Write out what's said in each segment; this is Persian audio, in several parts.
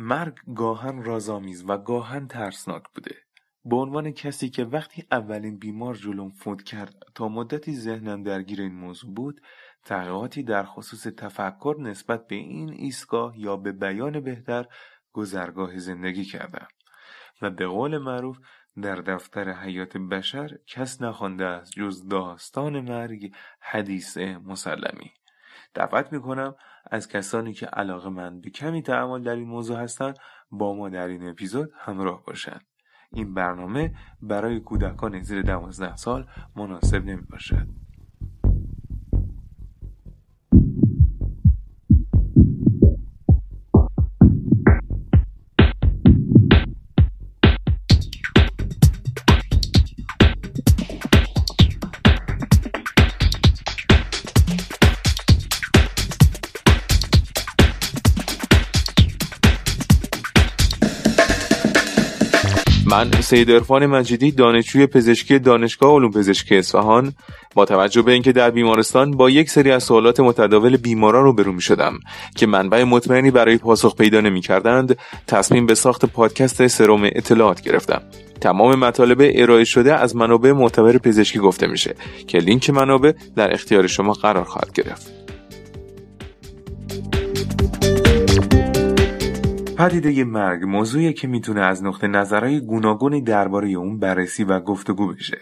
مرگ گاهن رازآمیز و گاهن ترسناک بوده. به عنوان کسی که وقتی اولین بیمار جلوم فوت کرد تا مدتی ذهنم درگیر این موضوع بود تحقیقاتی در خصوص تفکر نسبت به این ایستگاه یا به بیان بهتر گذرگاه زندگی کردم. و به قول معروف در دفتر حیات بشر کس نخوانده است جز داستان مرگ حدیث مسلمی. دعوت می‌کنم از کسانی که علاقه من به کمی تعمال در این موضوع هستند با ما در این اپیزود همراه باشند این برنامه برای کودکان زیر دوازده سال مناسب نمی باشد. من سید ارفان مجیدی دانشجوی پزشکی دانشگاه علوم پزشکی اصفهان. با توجه به اینکه در بیمارستان با یک سری از سوالات متداول بیماران روبرو می شدم که منبع مطمئنی برای پاسخ پیدا نمی کردند تصمیم به ساخت پادکست سروم اطلاعات گرفتم. تمام مطالب ارائه شده از منابع معتبر پزشکی گفته میشه که لینک منابع در اختیار شما قرار خواهد گرفت. پدیده مرگ موضوعی که می‌تونه از نقطه نظرهای گوناگونی درباره اون بررسی و گفتگو بشه.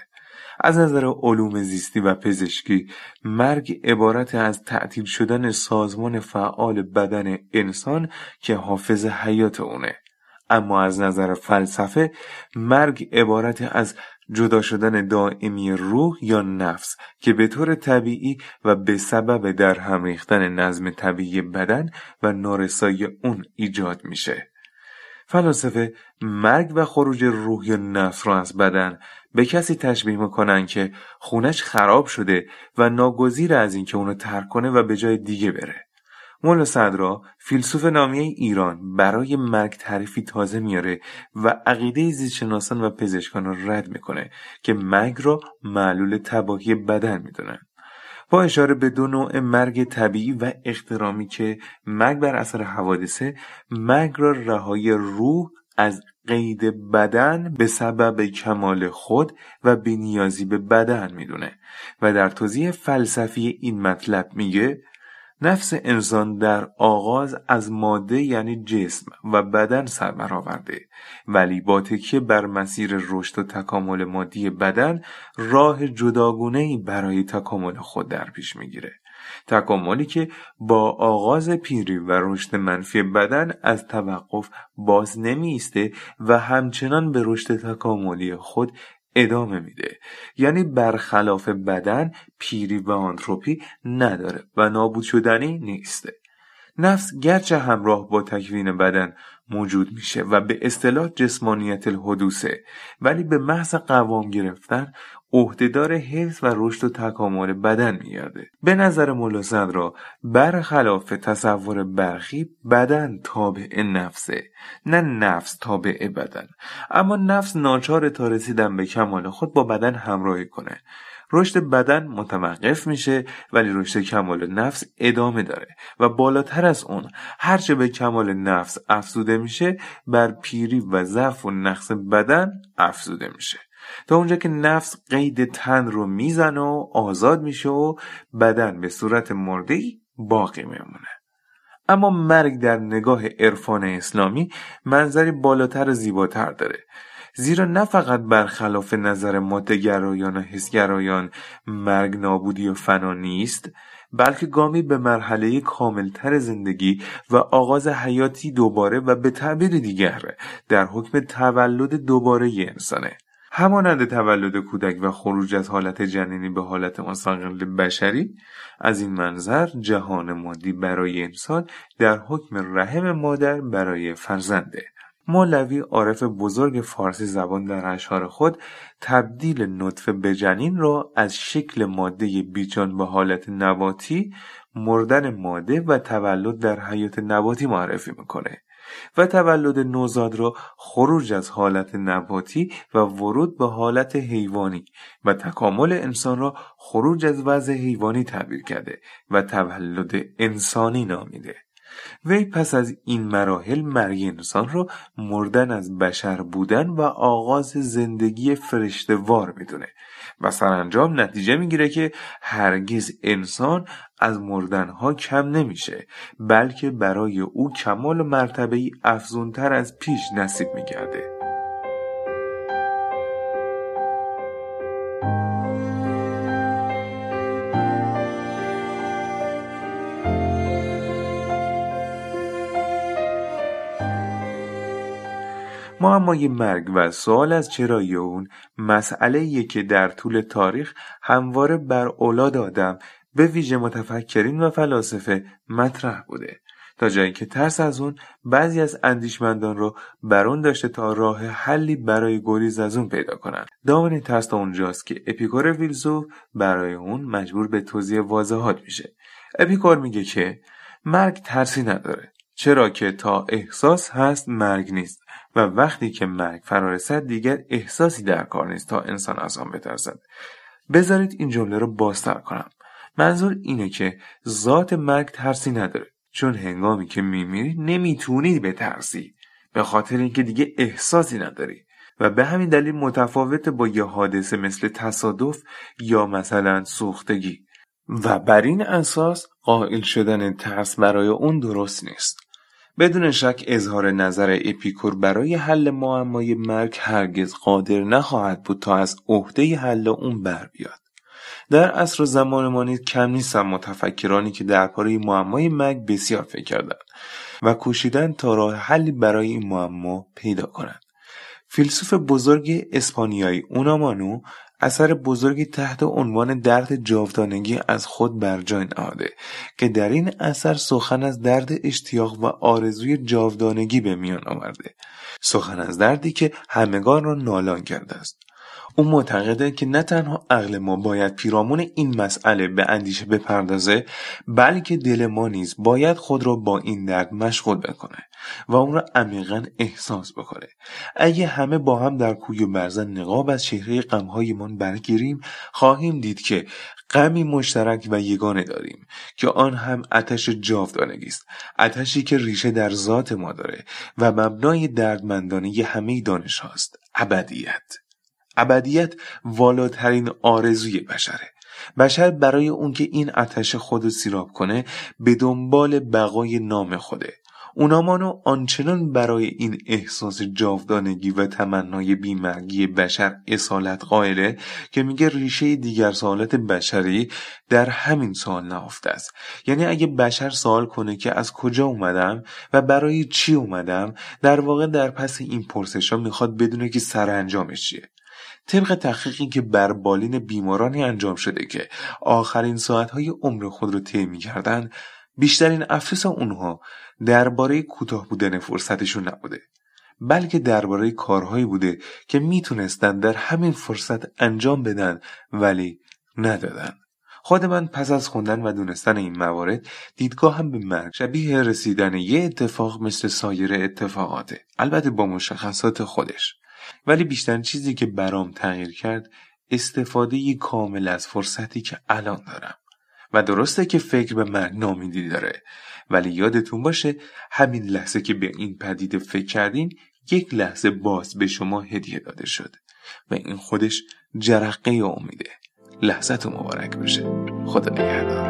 از نظر علوم زیستی و پزشکی مرگ عبارت از تعطیل شدن سازمان فعال بدن انسان که حافظ حیات اونه اما از نظر فلسفه مرگ عبارت از جدا شدن دائمی روح یا نفس که به طور طبیعی و به سبب در هم ریختن نظم طبیعی بدن و نارسایی اون ایجاد میشه. فلاسفه مرگ و خروج روح یا نفس را از بدن به کسی تشبیه می‌کنن که خونش خراب شده و ناگزیر از اینکه اونو ترک کنه و به جای دیگه بره. مولا صدرا فیلسوف نامی ایران برای مرگ تعریفی تازه میاره و عقیده زیستشناسان و پزشکان را رد می‌کنه که مرگ را معلول تباهی بدن می‌دونن. با اشاره به دو نوع مرگ طبیعی و احترامی که مرگ بر اثر حوادثه مرگ را رهایی روح از قید بدن به سبب کمال خود و نیازی به بدن می‌دونه و در توضیح فلسفی این مطلب میگه نفس انسان در آغاز از ماده یعنی جسم و بدن سر برآورده ولی با تکیه بر مسیر رشد و تکامل مادی بدن راه جداگونه برای تکامل خود در پیش می‌گیره. تکاملی که با آغاز پیری و رشد منفی بدن از توقف باز نمیسته و همچنان به رشد تکاملی خود ادامه میده. یعنی برخلاف بدن پیری و آنتروپی نداره و نابود شدنی نیسته. نفس گرچه همراه با تکوین بدن موجود میشه و به اصطلاح جسمانیت الحدوثه ولی به محض قوام گرفتن عهدهدار حفظ و رشد و تکامل بدن میگرده به نظر ملا را برخلاف تصور برخی بدن تابع نفسه نه نفس تابع بدن. اما نفس ناچار تا رسیدن به کمال خود با بدن همراهی کنه. رشد بدن متوقف میشه ولی رشد کمال نفس ادامه داره و بالاتر از اون هرچه به کمال نفس افزوده میشه بر پیری و ضعف و نقص بدن افزوده میشه. تا اونجا که نفس قید تن رو می‌زنه و آزاد میشه و بدن به صورت مردهی باقی میمونه. اما مرگ در نگاه عرفان اسلامی منظری بالاتر و زیباتر داره. زیرا نه فقط برخلاف نظر مادهگرایان و حسگرایان مرگ نابودی و فنا نیست بلکه گامی به مرحله کاملتر زندگی و آغاز حیاتی دوباره و به تعبیر دیگر در حکم تولد دوباره انسانه. همانند تولد کودک و خروج از حالت جنینی به حالت مستقل بشری از این منظر جهان مادی برای انسان در حکم رحم مادر برای فرزنده مولوی عارف بزرگ فارسی زبان در اشعار خود تبدیل نطفه به جنین را از شکل ماده بیجان به حالت نباتی مردن ماده و تولد در حیات نباتی معرفی می‌کنه. و تولد نوزاد را خروج از حالت نباتی و ورود به حالت حیوانی و تکامل انسان را خروج از وضع حیوانی تعبیر کرده و تولد انسانی نامیده. وی پس از این مراحل مرگ انسان رو مردن از بشر بودن و آغاز زندگی فرشتوار می‌دونه و سرانجام نتیجه می‌گیره که هرگز انسان از مردنها کم نمیشه بلکه برای او کمال مرتبه ای افزونتر از پیش نصیب میگرده. معمای مرگ و سوال از چرایی اون مسئله که در طول تاریخ همواره بر اولاد آدم به ویژه متفکرین و فلاسفه مطرح بوده. تا جایی که ترس از اون بعضی از اندیشمندان رو بر اون داشته تا راه حلی برای گریز از اون پیدا کنن. دامن ترس تا اونجاست که اپیکور فیلسوف برای اون مجبور به توضیح واضحات میشه. اپیکور میگه که مرگ ترسی نداره چرا که تا احساس هست مرگ نیست. و وقتی که مرگ فرارسد دیگر احساسی در کار نیست تا انسان از آن بترسد. بذارید این جمله رو بازتر کنم. منظور اینه که ذات مرگ ترسی نداره. چون هنگامی که میمیری نمی‌تونی بترسی. به خاطر اینکه دیگه احساسی نداری. و به همین دلیل متفاوت با یه حادثه مثل تصادف یا مثلا سوختگی. و بر این اساس قائل شدن ترس برای اون درست نیست. بدون شک اظهار نظر اپیکور برای حل معمای مرگ هرگز قادر نخواهد بود تا از عهده حل اون بر بیاد. در عصر و زمان ما نیز کم نیستن متفکرانی که درباره معمای مرگ بسیار فکر کردند و کوشیدن تا راه حلی برای این معما پیدا کنند. فیلسوف بزرگ اسپانیایی اونامانو اثر بزرگی تحت عنوان درد جاودانگی از خود بر جای نهاده که در این اثر سخن از درد اشتیاق و آرزوی جاودانگی به میان آورده. سخن از دردی که همگان را نالان کرده است. او معتقده که نه تنها عقل ما باید پیرامون این مسئله به اندیشه بپردازه بلکه دل ما نیز باید خود را با این درد مشغول بکنه و اون را عمیقا احساس بکنه. اگه همه با هم در کوی و برزن نقاب از چهره غمهایمان برگیریم خواهیم دید که غمی مشترک و یگانه داریم که آن هم آتش جاودانگی است آتشی که ریشه در ذات ما داره و مبنای دردمندانه همه دانش هاست ابدیت. ابدیت والاترین آرزوی بشره. بشر برای اون که این آتش خود سیراب کنه به دنبال بقای نام خوده. اونامانو آنچنان برای این احساس جاودانگی و تمنای بیمرگی بشر اصالت قائله که میگه ریشه دیگر سوالات بشری در همین سوال نهفته است. یعنی اگه بشر سوال کنه که از کجا اومدم و برای چی اومدم در واقع در پس این پرسش ها می‌خواد بدونه که سرانجامش چیه. طبق تحقیقی که بر بالین بیمارانی انجام شده که آخرین ساعتهای عمر خود رو طی می‌کردن بیشترین افسوس اونها درباره کوتاه بودن فرصتشون نبوده بلکه درباره کارهایی بوده که می‌تونستن در همین فرصت انجام بدن ولی ندادن. خود من پس از خوندن و دونستن این موارد دیدگاه هم به مرگ شبیه رسیدن یه اتفاق مثل سایر اتفاقاته. البته با مشخصات خودش. ولی بیشتر چیزی که برام تغییر کرد استفاده کامل از فرصتی که الان دارم. و درسته که فکر به مرگ نامیدی داره ولی یادتون باشه همین لحظه که به این پدیده فکر کردین یک لحظه باز به شما هدیه داده شد. و این خودش جرقه امیده. لحظت مبارک بشه خدا نگهدار.